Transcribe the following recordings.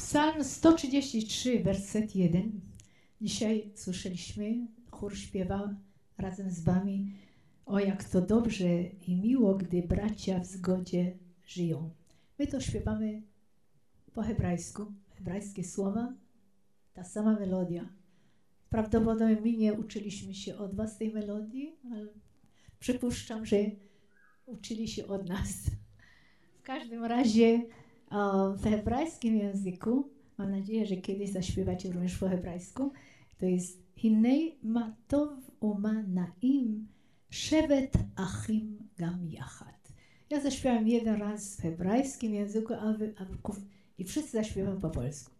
Psalm 133, werset 1. Dzisiaj słyszeliśmy, chór śpiewa razem z wami o jak to dobrze i miło, gdy bracia w zgodzie żyją. My to śpiewamy po hebrajsku, hebrajskie słowa, ta sama melodia. Prawdopodobnie my nie uczyliśmy się od was tej melodii, ale przypuszczam, że uczyli się od nas. W każdym razie w hebrajskim języku, mam nadzieję, że kiedyś zaśpiewacie również po hebrajsku, to jest Hinei matov umanaim shevet achim gam yachad. Ja zaśpiewam jeden raz w hebrajskim języku, a wy, a i wszyscy zaśpiewam po polsku.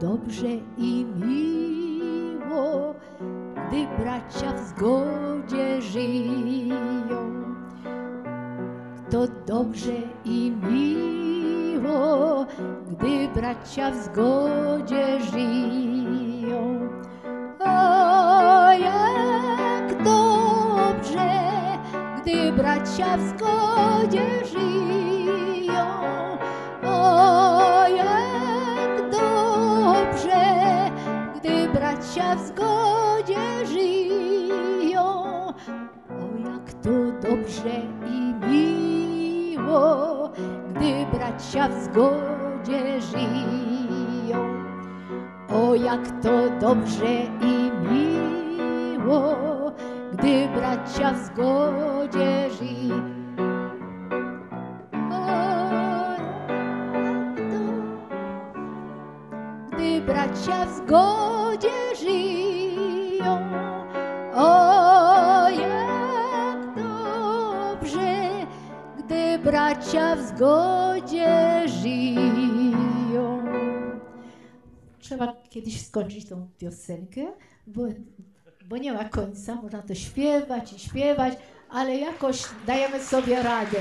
dobrze i miło, gdy bracia w zgodzie żyją. To dobrze i miło, gdy bracia w zgodzie żyją. O jak dobrze, gdy bracia w zgodzie żyją. Bracia w zgodzie żyją. O jak to dobrze i miło, gdy bracia w zgodzie żyją. O jak to dobrze i miło, gdy bracia w zgodzie żyją. Bracia w zgodzie żyją. O, jak dobrze, gdy bracia w zgodzie żyją. Trzeba kiedyś skończyć tą piosenkę, bo, bo nie ma końca. Można to śpiewać i śpiewać, ale jakoś dajemy sobie radę.